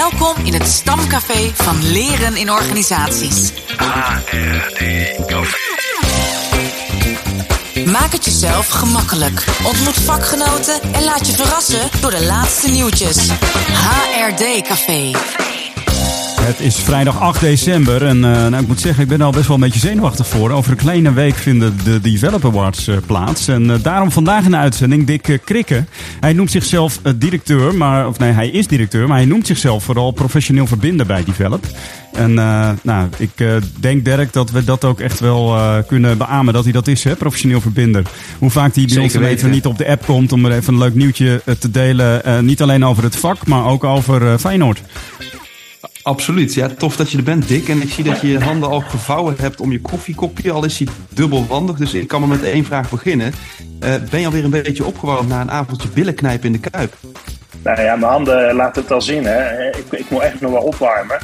Welkom in het stamcafé van Leren in Organisaties. HRD Café. Maak het jezelf gemakkelijk. Ontmoet vakgenoten en laat je verrassen door de laatste nieuwtjes. HRD Café. Het is vrijdag 8 december en eh, nou, ik moet zeggen, ik ben er al best wel een beetje zenuwachtig voor. Over een kleine week vinden de Develop Awards eh, plaats. En eh, daarom vandaag in de uitzending Dick Krikke. Hij noemt zichzelf directeur, maar, of nee, hij is directeur, maar hij noemt zichzelf vooral professioneel verbinder bij Develop. En nou, ik denk Dirk dat we dat ook echt wel kunnen beamen dat hij dat is, hè, professioneel verbinder. Hoe vaak hij bij ons niet op de app komt om er even een leuk nieuwtje te delen. niet alleen over het vak, maar ook over Feyenoord. Absoluut. Ja, tof dat je er bent, Dick. En ik zie dat je je handen al gevouwen hebt om je koffiekopje. Al is hij dubbelwandig, dus ik kan maar met één vraag beginnen. Uh, ben je alweer een beetje opgewarmd na een avondje billenknijpen in de Kuip? Nou ja, mijn handen laten het al zien. Hè. Ik, ik moet echt nog wel opwarmen.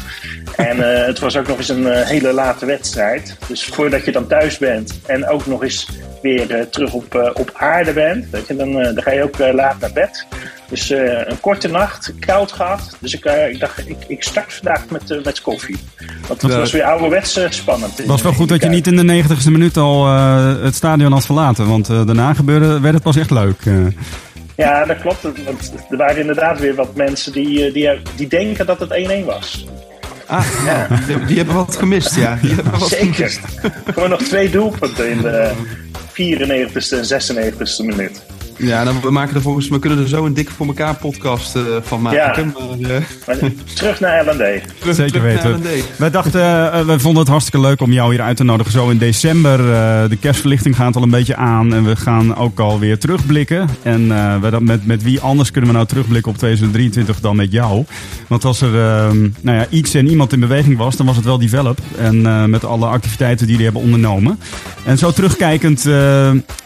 En uh, het was ook nog eens een uh, hele late wedstrijd. Dus voordat je dan thuis bent en ook nog eens weer uh, terug op, op aarde bent, weet je, dan, dan ga je ook laat naar bed. Dus een korte nacht, koud gehad. Dus ik, ik dacht, ik, ik start vandaag met, met koffie. Want het was weer ouderwets spannend. Het was wel goed dat je niet in de 90ste minuut al het stadion had verlaten. Want daarna gebeurde, werd het pas echt leuk. Ja, dat klopt. Want er waren inderdaad weer wat mensen die, die, die denken dat het 1-1 was. Ah, ja. die, hebben wat gemist, ja. Die hebben wat Zeker. Gemist. Gewoon nog twee doelpunten in de 94ste en 96ste minuut. Ja, dan we maken er volgens we kunnen er zo een dikke voor elkaar podcast uh, van maken. Ja. Maar, uh... maar, terug naar LND. Terug, Zeker terug weten. Wij dachten, uh, we vonden het hartstikke leuk om jou hier uit te nodigen. Zo in december. de kerstverlichting gaat al een beetje aan. En we gaan ook alweer terugblikken. En we, met, met wie anders kunnen we nou terugblikken op 2023 dan met jou? Want als er nou ja, iets en iemand in beweging was, dan was het wel Develop. En met alle activiteiten die die hebben ondernomen. En zo terugkijkend,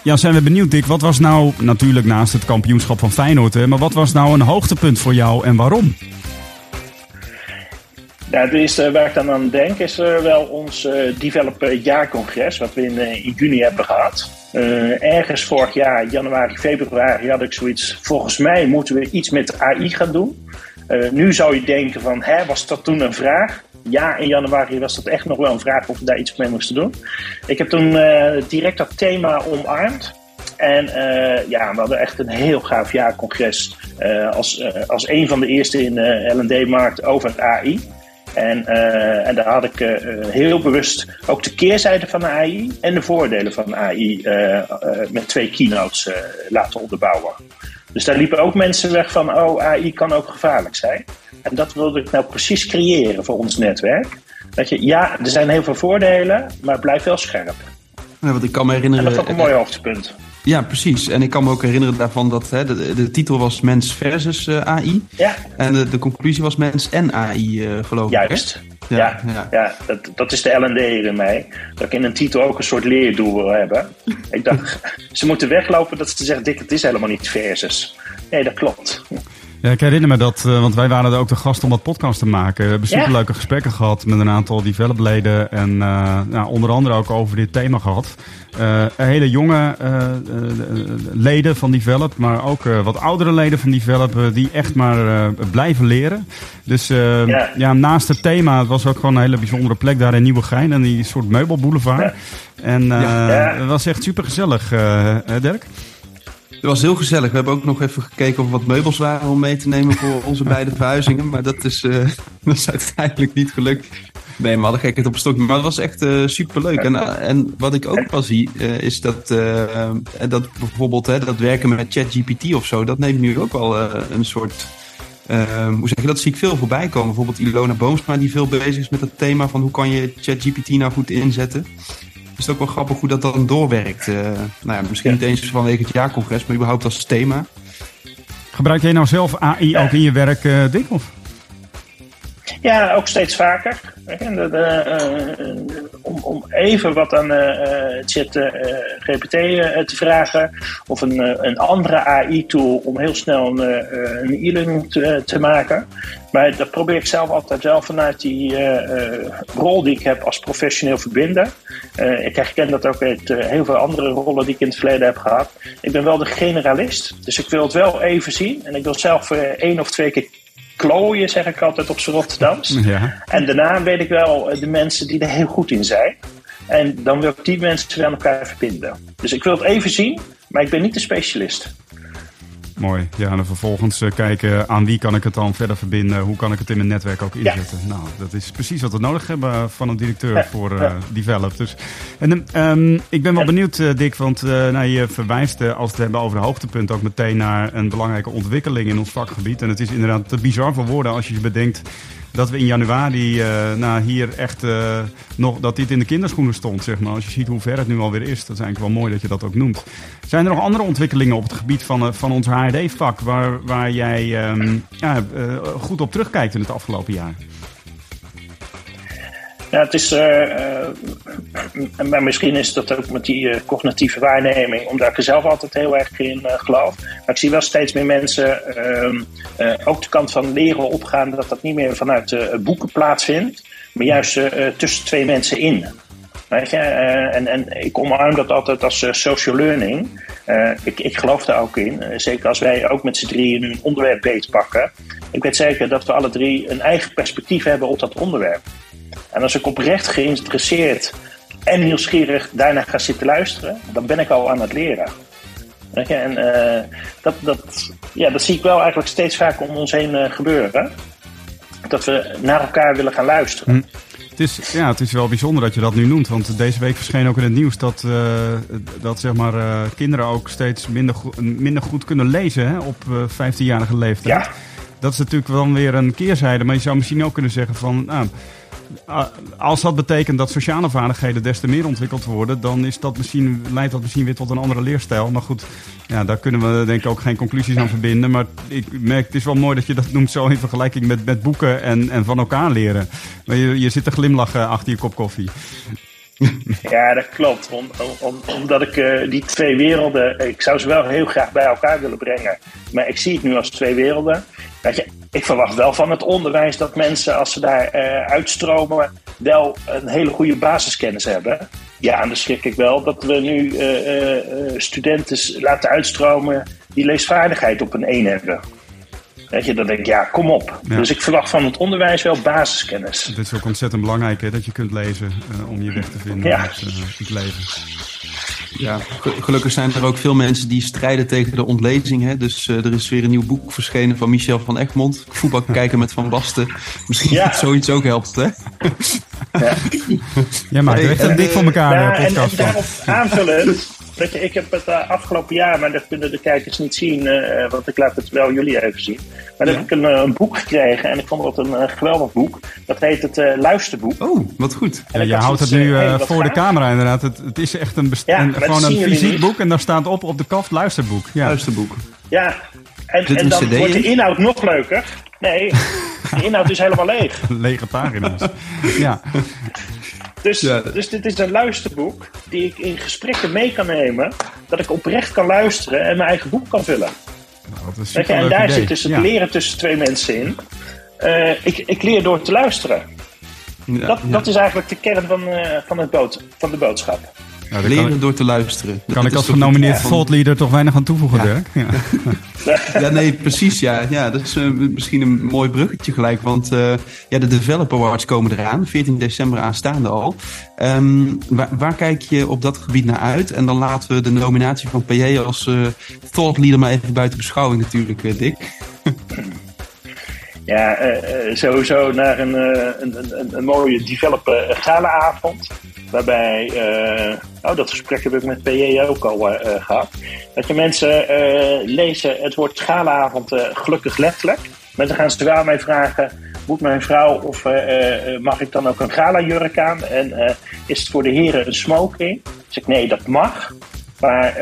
ja, zijn we benieuwd, Dick. Wat was nou natuurlijk naast het kampioenschap van Feyenoord. Maar wat was nou een hoogtepunt voor jou en waarom? Het eerste waar ik dan aan denk is uh, wel ons uh, Developer jaarcongres, wat we in, uh, in, juni hebben gehad. ergens vorig jaar, januari, februari, had ik zoiets. Volgens mij moeten we iets met AI gaan doen. nu zou je denken van, hè, was dat toen een vraag? Ja, in januari was dat echt nog wel een vraag of we daar iets mee moesten doen. Ik heb toen direct dat thema omarmd. En uh, ja, we hadden echt een heel gaaf jaarcongres. Uh, als, uh, als een van de eerste in de LD-markt over AI. En, en daar had ik heel bewust ook de keerzijde van AI en de voordelen van AI met twee keynotes laten onderbouwen. Dus daar liepen ook mensen weg van, oh, AI kan ook gevaarlijk zijn. En dat wilde ik nou precies creëren voor ons netwerk. Dat je, ja, er zijn heel veel voordelen, maar blijf wel scherp. Ja, want ik kan me herinneren. En dat is ook een mooi hoogtepunt. Ja, precies. En ik kan me ook herinneren daarvan dat hè, de, de titel was Mens versus uh, AI. Ja. En de, de conclusie was Mens en AI, uh, geloof Juist. ik. Juist. Ja, ja, ja. dat, dat is de LD in mij. Dat ik in een titel ook een soort leerdoel wil hebben. ik dacht, ze moeten weglopen dat ze zeggen, Dick, het is helemaal niet versus. Nee, dat klopt. Ja, ik herinner me dat, uh, want wij waren er ook de gast om dat podcast te maken. We hebben super Ja. leuke gesprekken gehad met een aantal developleden. En uh, nou, onder andere ook over dit thema gehad. Uh, hele jonge leden van Develop, maar ook wat oudere leden van Develop, die echt maar blijven leren. Dus Ja. ja. naast het thema, het was ook gewoon een hele bijzondere plek daar in Nieuwegein. En die soort meubelboulevard. Ja. En het was echt super gezellig, Dirk. Het was heel gezellig. We hebben ook nog even gekeken of wat meubels waren om mee te nemen voor onze beide verhuizingen. Maar dat is, is uiteindelijk niet gelukt. Nee, we hadden gekheid op een stokje. Maar het was echt uh, superleuk. En, uh, en wat ik ook wel zie, is dat, dat bijvoorbeeld hè, dat werken met ChatGPT of zo, dat neemt nu ook wel een soort. hoe zeg je dat? Zie ik veel voorbij komen. Bijvoorbeeld Ilona Boomsma, die veel bezig is met het thema van hoe kan je ChatGPT nou goed inzetten is het ook wel grappig hoe dat dan doorwerkt. Uh, nou ja, misschien niet eens vanwege het jaarcongres, maar überhaupt als thema. Gebruik jij nou zelf AI ook in je werk, uh, Dick? Of? Ja, ook steeds vaker. De, uh, om, even wat aan chat GPT te vragen. Of een, een andere AI-tool om heel snel een, een e-learning te, te, maken. Maar dat probeer ik zelf altijd wel vanuit die rol die ik heb als professioneel verbinder. ik herken dat ook uit heel veel andere rollen die ik in het verleden heb gehad. Ik ben wel de generalist, dus ik wil het wel even zien. En ik wil zelf één of twee keer klooien, zeg ik altijd op z'n Rotterdams. Ja. En daarna weet ik wel de mensen die er heel goed in zijn. En dan wil ik die mensen weer aan elkaar verbinden. Dus ik wil het even zien, maar ik ben niet de specialist. Mooi. Ja, en dan vervolgens uh, kijken aan wie kan ik het dan verder verbinden. Hoe kan ik het in mijn netwerk ook inzetten. Ja. Nou, dat is precies wat we nodig hebben van een directeur voor uh, ja. Develop. Dus, en, um, ik ben wel benieuwd, uh, Dick, want nou, je verwijst, als we het hebben over de hoogtepunt, ook meteen naar een belangrijke ontwikkeling in ons vakgebied. En het is inderdaad te bizar voor woorden als je je bedenkt dat we in januari uh, nou, hier echt uh, nog dat dit in de kinderschoenen stond, zeg maar. Als je ziet hoe ver het nu alweer is, dat is eigenlijk wel mooi dat je dat ook noemt. Zijn er nog andere ontwikkelingen op het gebied van, uh, van ons HRD-vak waar, waar jij um, ja, goed op terugkijkt in het afgelopen jaar? Ja, het is, uh, maar misschien is dat ook met die uh, cognitieve waarneming, omdat ik er zelf altijd heel erg in geloof. Maar ik zie wel steeds meer mensen ehm, ook de kant van leren opgaan dat dat niet meer vanuit boeken plaatsvindt, maar juist tussen twee mensen in. Weet je? en, en ik omarm dat altijd als social learning. ik, ik geloof daar ook in. zeker als wij ook met z'n drieën een onderwerp beetpakken. Ik weet zeker dat we alle drie een eigen perspectief hebben op dat onderwerp. En als ik oprecht geïnteresseerd en nieuwsgierig daarna ga zitten luisteren, dan ben ik al aan het leren. En uh, dat, dat, ja, dat zie ik wel eigenlijk steeds vaker om ons heen uh, gebeuren. Dat we naar elkaar willen gaan luisteren. Hm. Het is, ja, het is wel bijzonder dat je dat nu noemt. Want deze week verscheen ook in het nieuws dat, uh, dat zeg maar, kinderen ook steeds minder, go minder goed kunnen lezen hè, op 15-jarige leeftijd. Ja. Dat is natuurlijk wel weer een keerzijde. Maar je zou misschien ook kunnen zeggen van... Nou, als dat betekent dat sociale vaardigheden des te meer ontwikkeld worden, dan is dat misschien, leidt dat misschien weer tot een andere leerstijl. Maar goed, ja, daar kunnen we denk ik ook geen conclusies aan verbinden. Maar ik merk, het is wel mooi dat je dat noemt zo in vergelijking met, met boeken en, en van elkaar leren. Maar je, je zit te glimlachen achter je kop koffie. Ja, dat klopt. Om, om, omdat ik uh, die twee werelden, ik zou ze wel heel graag bij elkaar willen brengen. Maar ik zie het nu als twee werelden. Weet je, ik verwacht wel van het onderwijs dat mensen, als ze daar uh, uitstromen, wel een hele goede basiskennis hebben. Ja, en dan schrik ik wel dat we nu uh, studenten laten uitstromen die leesvaardigheid op een 1 hebben. Weet je, dan denk ik, ja, kom op. Ja. Dus ik verwacht van het onderwijs wel basiskennis. Het is ook ontzettend belangrijk hè, dat je kunt lezen om je weg te vinden ja. in het leven. Ja, gelukkig zijn er ook veel mensen die strijden tegen de ontlezing. Hè? Dus uh, er is weer een nieuw boek verschenen van Michel van Egmond. Voetbal kijken met Van Basten. Misschien ja. dat zoiets ook helpt, hè? Ja, ja maar het hey, dik voor elkaar. Ja, en, en daarop aanvullend... Weet je, ik heb het uh, afgelopen jaar, maar dat kunnen de kijkers niet zien, uh, want ik laat het wel jullie even zien. Maar dan ja. heb ik een, uh, een, boek gekregen en ik vond dat een geweldig boek. Dat heet het Luisterboek. Oh, wat goed. Ja, je houdt het nu voor de camera inderdaad. Het, het is echt een, ja, een gewoon een fysiek boek en daar staat op op de kaft luisterboek. Ja. Luisterboek. Ja, en, en dan CD? wordt de inhoud nog leuker. Nee, de inhoud is helemaal leeg. Lege pagina's. ja. Dus, ja. dus dit is een luisterboek die ik in gesprekken mee kan nemen. Dat ik oprecht kan luisteren en mijn eigen boek kan vullen. Nou, dat je, en daar idee. zit dus het ja. leren tussen twee mensen in. Uh, ik, ik leer door te luisteren. Ja, dat, dat is eigenlijk de kern van, uh, van, het bood, van de boodschap. Nou, Leren ik, door te luisteren. Kan dat ik als genomineerd. Thought Leader toch weinig aan toevoegen, Dirk? Ja. ja, nee, precies. Ja, ja dat is uh, misschien een mooi bruggetje gelijk. Want uh, ja, de Developer Awards komen eraan. 14 december aanstaande al. Um, waar, waar, kijk je op dat gebied naar uit? En dan laten we de nominatie van PJ als uh, Thought Leader maar even buiten beschouwing natuurlijk, Dick. Ja, sowieso naar een, een, een, een mooie developer galaavond. Waarbij, uh, oh, dat gesprek heb ik met PJ ook al gehad. Dat je mensen lezen het woord schaalavond gelukkig letterlijk. Maar gaan ze wel mij vragen, moet mijn vrouw of mag ik dan ook een gala-jurk aan? En is het voor de heren een smoking? Dus ik, nee, dat mag. Maar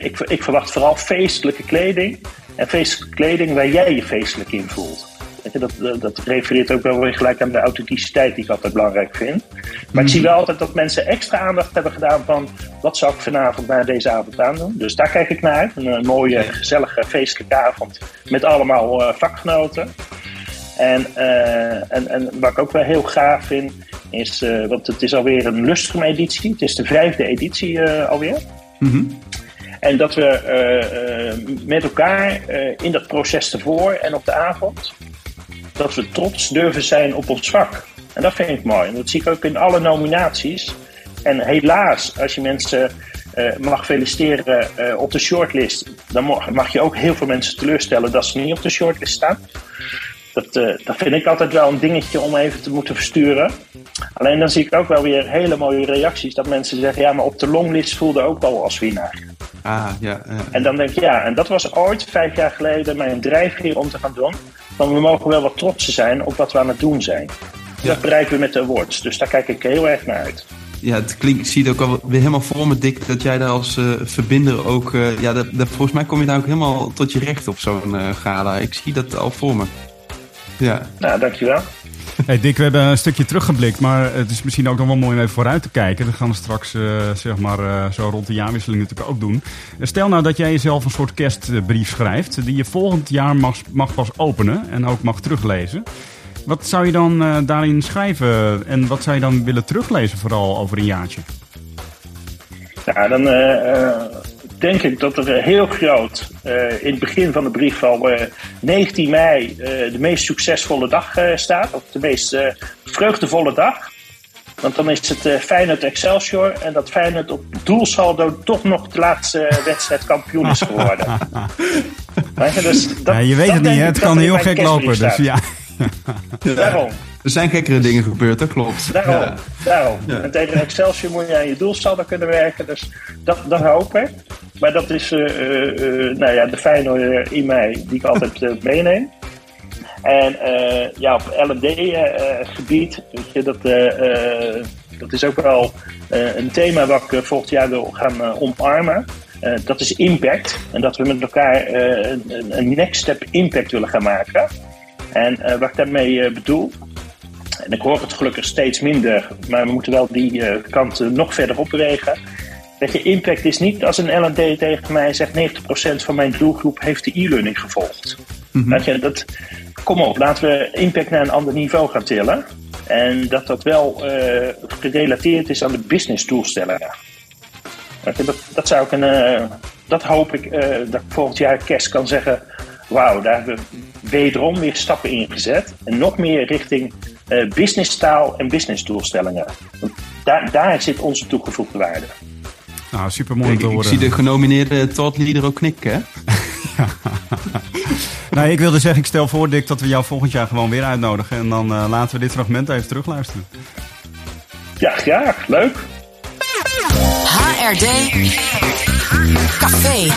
ik, ik verwacht vooral feestelijke kleding. En feestelijke kleding waar jij je feestelijk in voelt. Dat, dat, dat, refereert ook wel weer gelijk aan de authenticiteit die ik altijd belangrijk vind. Maar ik zie wel altijd dat mensen extra aandacht hebben gedaan van wat zou ik vanavond naar deze avond aan doen. Dus daar kijk ik naar uit. Een, een mooie, gezellige, feestelijke avond met allemaal uh, vakgenoten. En, uh, en, en wat ik ook wel heel gaaf vind, is, uh, want het is alweer een lustrum editie. Het is de vijfde editie alweer. Mm -hmm. En dat we met elkaar in dat proces ervoor en op de avond dat we trots durven zijn op ons vak. En dat vind ik mooi. En dat zie ik ook in alle nominaties. En helaas, als je mensen uh, mag feliciteren uh, op de shortlist, dan mag je ook heel veel mensen teleurstellen dat ze niet op de shortlist staan. Dat, uh, dat vind ik altijd wel een dingetje om even te moeten versturen. Alleen dan zie ik ook wel weer hele mooie reacties dat mensen zeggen: ja, maar op de longlist voelde ook wel als winnaar. Ah, ja, ja. En dan denk ik, ja, en dat was ooit vijf jaar geleden mijn drijfveer om te gaan doen. Want we mogen wel wat trots zijn op wat we aan het doen zijn. Ja. Dat bereiken we met de awards. Dus daar kijk ik heel erg naar uit. Ja, het klinkt, ik zie het ook al weer helemaal voor me, Dick, dat jij daar als uh, verbinder ook... Uh, ja, dat, dat, volgens mij kom je daar ook helemaal tot je recht op zo'n uh, gala. Ik zie dat al voor me. Ja. Nou, dankjewel. Hey Dick, we hebben een stukje teruggeblikt, maar het is misschien ook nog wel mooi om even vooruit te kijken. Dat gaan we straks uh, zeg maar, uh, zo rond de jaarwisseling natuurlijk ook doen. Stel nou dat jij jezelf een soort kerstbrief schrijft, die je volgend jaar mag, mag pas openen en ook mag teruglezen. Wat zou je dan uh, daarin schrijven en wat zou je dan willen teruglezen vooral over een jaartje? Ja, dan denk ik dat er heel groot uh, in het begin van de brief al uh, 19 mei uh, de meest succesvolle dag staat. Of de meest vreugdevolle dag. Want dan is het Feyenoord Excelsior. En dat Feyenoord op doelsaldo toch nog de laatste wedstrijd kampioen is geworden. je, dus dat, ja, je weet het niet, hè? het kan heel gek lopen. Dus ja. Daarom. Er zijn gekkere dingen gebeurd, dat klopt. Daarom. Ja. daarom. Ja. En tegen Excelsior moet je aan je doelsaldo kunnen werken. Dus dat, dat hoop ik. Maar dat is uh, uh, nou ja, de Feyenoord in mij die ik altijd uh, meeneem. En ja, op L&D-gebied, dat, dat is ook wel een thema wat ik volgend jaar wil gaan omarmen. dat is impact. En dat we met elkaar een, een next step impact willen gaan maken. En wat ik daarmee bedoel, en ik hoor het gelukkig steeds minder, maar we moeten wel die kant nog verder opwegen Weet je, impact is niet als een L&D tegen mij zegt 90% van mijn doelgroep heeft de e-learning gevolgd. Mm -hmm. je, dat, kom op, laten we impact naar een ander niveau gaan tillen. En dat dat wel uh, gerelateerd is aan de business doelstellingen. Dat, dat zou ik een, uh, dat hoop ik uh, dat ik volgend jaar kerst kan zeggen. Wauw, daar hebben we wederom weer stappen in gezet. En nog meer richting business taal en business doelstellingen. Want daar, daar zit onze toegevoegde waarde. Nou, super mooi te horen. Ik zie de genomineerde thought leader ook knikken, hè? ja. nou, ik wilde zeggen, ik stel voor, Dick, dat we jou volgend jaar gewoon weer uitnodigen. En dan uh, laten we dit fragment even terugluisteren. Ja, ja, leuk. HRD Café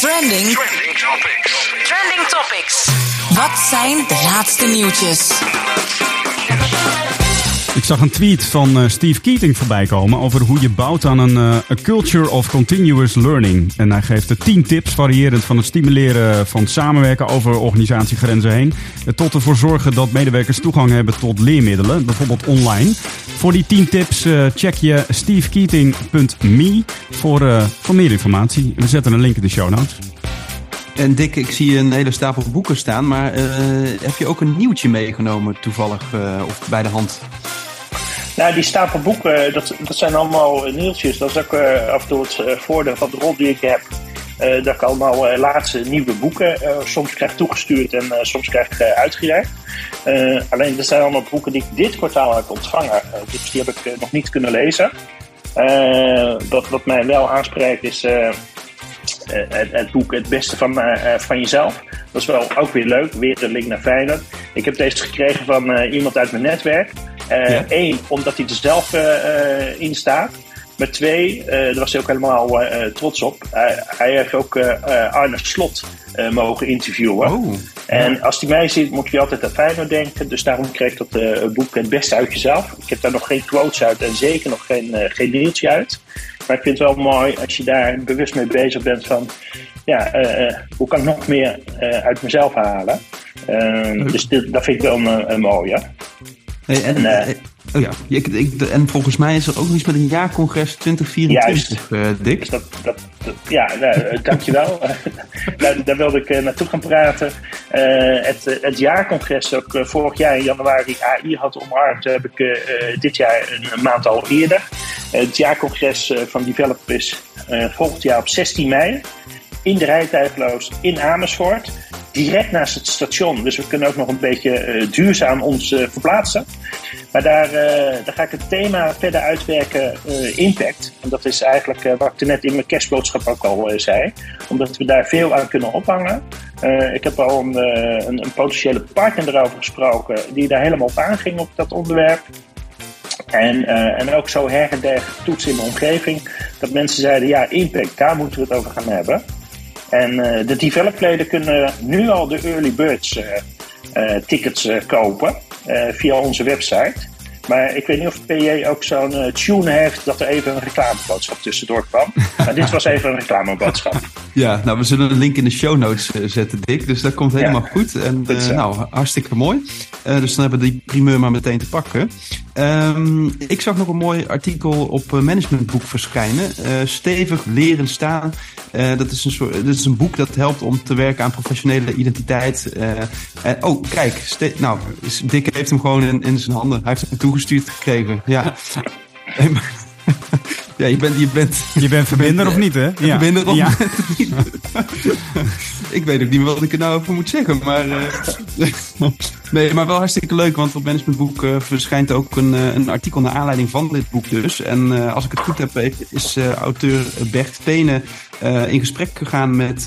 Trending Trending Topics. Trending Topics. Wat zijn de laatste nieuwtjes? Ik zag een tweet van uh, Steve Keating voorbij komen over hoe je bouwt aan een uh, a culture of continuous learning. En hij geeft er 10 tips, variërend van het stimuleren van samenwerken over organisatiegrenzen heen, tot ervoor zorgen dat medewerkers toegang hebben tot leermiddelen, bijvoorbeeld online. Voor die 10 tips uh, check je stevekeating.me voor, voor meer informatie. We zetten een link in de show notes. En Dick, ik zie een hele stapel boeken staan, maar heb je ook een nieuwtje meegenomen toevallig of bij de hand? Nou, die stapel boeken, dat, dat zijn allemaal nieuwtjes. Dat is ook uh, af en toe het voordeel van de rol die ik heb. Dat ik allemaal laatste nieuwe boeken soms krijg toegestuurd en soms krijg uitgereikt. alleen, dat zijn allemaal boeken die ik dit kwartaal heb ontvangen. dus die heb ik nog niet kunnen lezen. wat, wat mij wel aanspreekt is het, het, boek Het Beste van, van Jezelf. Dat is wel ook weer leuk. Weer de link naar Feyenoord. Ik heb deze gekregen van iemand uit mijn netwerk. Eén, ja? omdat hij er zelf eh, eh, in staat. Maar twee, uh, daar was hij ook helemaal uh, trots op. hij heeft ook Arne Slot mogen interviewen. Oh, en als hij mij ziet, moet je altijd aan Feyenoord denken. Dus daarom kreeg dat boek het beste uit jezelf. Ik heb daar nog geen quotes uit en zeker nog geen, geen deeltje uit. Maar ik vind het wel mooi als je daar bewust mee bezig bent van... Ja, hoe kan ik nog meer uit mezelf halen? dus dit, dat vind ik wel een, een mooie. Hey, en, en, oh ja, ik, ik, en volgens mij is er ook nog iets met een jaarcongres 2024, uh, Dick. Dat, dat, dat, ja, nou, dankjewel. daar, daar wilde ik naartoe gaan praten. het, het jaarcongres dat ik vorig jaar in januari AI had omarmd, heb ik dit jaar een maand al eerder. het jaarcongres van Develop is volgend jaar op 16 mei. in de rijtuigloos in Amersfoort. Direct naast het station. Dus we kunnen ook nog een beetje eh, duurzaam ons eh, verplaatsen. Maar daar, eh, daar ga ik het thema verder uitwerken, eh, impact. En dat is eigenlijk eh, wat ik net in mijn kerstboodschap ook al zei. Omdat we daar veel aan kunnen ophangen. Ik heb al een, een, potentiële partner erover gesproken die daar helemaal op aanging op dat onderwerp. En, en ook zo her en toetsen in de omgeving. Dat mensen zeiden, ja, impact, daar moeten we het over gaan hebben. En de developleden kunnen nu al de early birds tickets eh, kopen eh, via onze website. Maar ik weet niet of PJ ook zo'n eh, tune heeft dat er even een reclameboodschap tussendoor kwam. maar dit was even een reclameboodschap. Ja, nou, we zullen een link in de show notes eh, zetten, Dick. Dus dat komt helemaal goed. En eh, nou, hartstikke mooi. Eh, dus dan hebben we die primeur maar meteen te pakken. Ehm, ik zag nog een mooi artikel op eh, Managementboek verschijnen. Eh, stevig leren staan. Eh, dat, is een soort, dat is een boek dat helpt om te werken aan professionele identiteit. En, oh, kijk. Nou, Dick heeft hem gewoon in, in zijn handen. Hij heeft hem toegestuurd gekregen. Ja. Ja, je bent, je bent Je bent verbinder of niet, hè? ja. Binnen of Ja. niet. ik weet ook niet meer wat ik er nou over moet zeggen. Maar, eh, nee, maar wel hartstikke leuk. Want op Managementboek eh, verschijnt ook een, eh, een artikel naar aanleiding van dit boek dus. En eh, als ik het goed heb, is auteur Bert Pene eh, in gesprek gegaan met,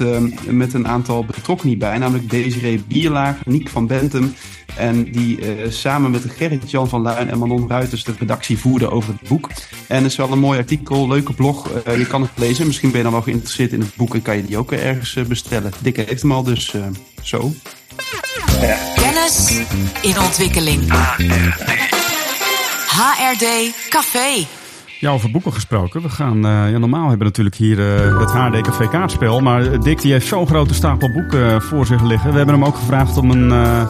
met een aantal betrokkenen hierbij. Namelijk Desiree Bierlaag, Niek van Bentum. En die samen met Gerrit-Jan van Luin en Manon Ruiters de redactie voerden over het boek. En het is wel een mooi artikel, leuke blog. Je kan het lezen. Misschien ben je dan wel geïnteresseerd in het boek en kan je die ook ergens bestellen. Dikke heeft hem al, dus zo. Kennis in ontwikkeling. HRD Café. Ja, over boeken gesproken. We gaan, eh, ja, normaal hebben we natuurlijk hier eh, het HD Café kaartspel. Maar Dick die heeft zo'n grote stapel boeken eh, voor zich liggen. We hebben hem ook gevraagd om een, eh,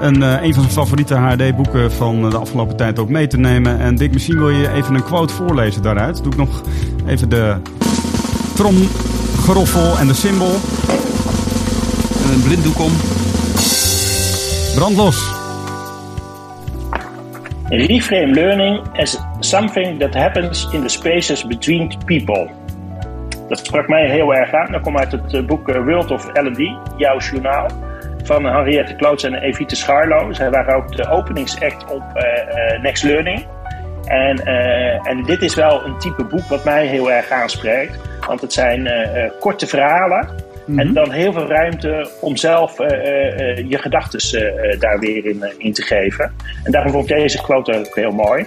een, eh, een van zijn favoriete HD boeken van de afgelopen tijd ook mee te nemen. En Dick, misschien wil je even een quote voorlezen daaruit. Doe ik nog even de tromgeroffel en de symbool. En een blinddoek om. Brand los. Reframe learning as something that happens in the spaces between people. Dat sprak mij heel erg aan. Dat komt uit het eh, boek eh, World of L&D, jouw journaal. Van Henriette Kloots en Evite Scharlo. Zij waren ook de openingsact op eh, Next Learning. En, en dit is wel een type boek wat mij heel erg aanspreekt. Want het zijn korte verhalen. En dan heel veel ruimte om zelf eh, eh, eh, je gedachten daar weer in, in te geven. En daarom vond ik deze quote ook heel mooi.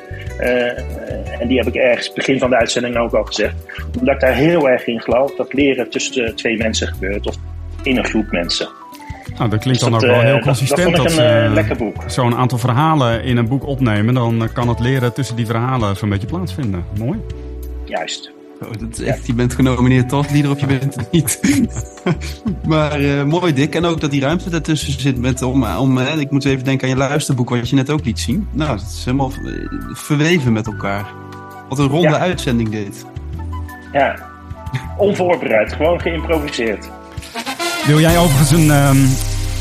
En die heb ik ergens begin van de uitzending ook al gezegd. Omdat ik daar heel erg in geloof dat leren tussen twee mensen gebeurt. Of in een groep mensen. Nou, dat klinkt Dus dan dat, ook wel heel dat- consistent. Dat vond ik ze, een eh, lekker boek. Zo'n aantal verhalen in een boek opnemen. Dan kan het leren tussen die verhalen zo'n beetje plaatsvinden. Mooi. Juist. Oh, dat is echt, je bent genomineerd tot leader of je bent het niet. maar eh, mooi Dick. En ook dat die ruimte daartussen zit. Met, om, om, hè, ik moet even denken aan je luisterboek wat je net ook liet zien. Nou, dat is helemaal eh, verweven met elkaar. Wat een ronde Ja. uitzending dit. Ja. Onvoorbereid, gewoon geïmproviseerd. Wil jij overigens een ehm,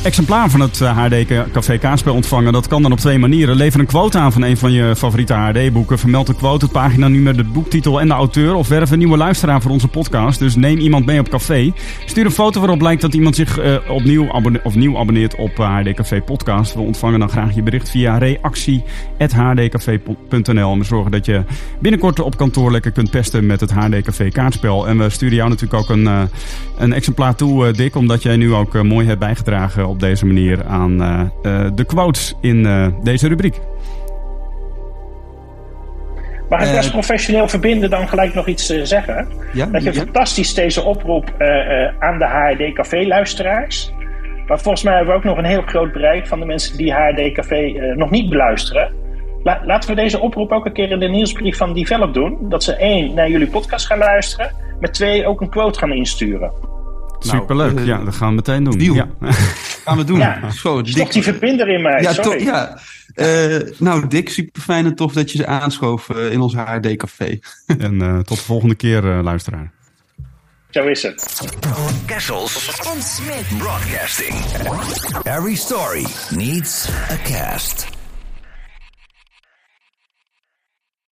exemplaar van het eh, HD Café Kaartspel ontvangen? Dat kan dan op twee manieren. Lever een quote aan van een van je favoriete HD-boeken. Vermeld de quote, het paginanummer, de boektitel en de auteur. Of werf een nieuwe luisteraar voor onze podcast. Dus neem iemand mee op café. Stuur een foto waarop blijkt dat iemand zich eh, opnieuw, of nieuw abonneert op eh, HD Café Podcast. We ontvangen dan graag je bericht via reactie.hdcafé.nl. We zorgen dat je binnenkort op kantoor lekker kunt pesten met het HD Café kaartspel. En we sturen jou natuurlijk ook een, eh, een exemplaar toe, eh, Dick. Omdat jij nu ook eh, mooi hebt bijgedragen op deze manier aan eh, eh, de quotes in eh, deze rubriek. Mag ik Eh, als professioneel verbinden dan gelijk nog iets eh, zeggen? Ja, Dat je ja. fantastisch deze oproep eh, eh, aan de HRD Café luisteraars. Maar volgens mij hebben we ook nog een heel groot bereik van de mensen die HRD Café eh, nog niet beluisteren. La- laten we deze oproep ook een keer in de nieuwsbrief van Develop doen. Dat ze één, naar jullie podcast gaan luisteren. Maar twee, ook een quote gaan insturen. Superleuk. eh, ja, dat gaan we meteen doen. deal. Ja. Gaan we doen. Ja. Zo, Is toch Dick. die verbinder in mij? Ja, Sorry. ja. Eh, nou, Dick, super fijn en tof dat je ze aanschoof eh, in ons HRD-café. en eh, tot de volgende keer, eh, luisteraar. Zo is het. Kessels En Smit. Broadcasting. Every story needs a cast.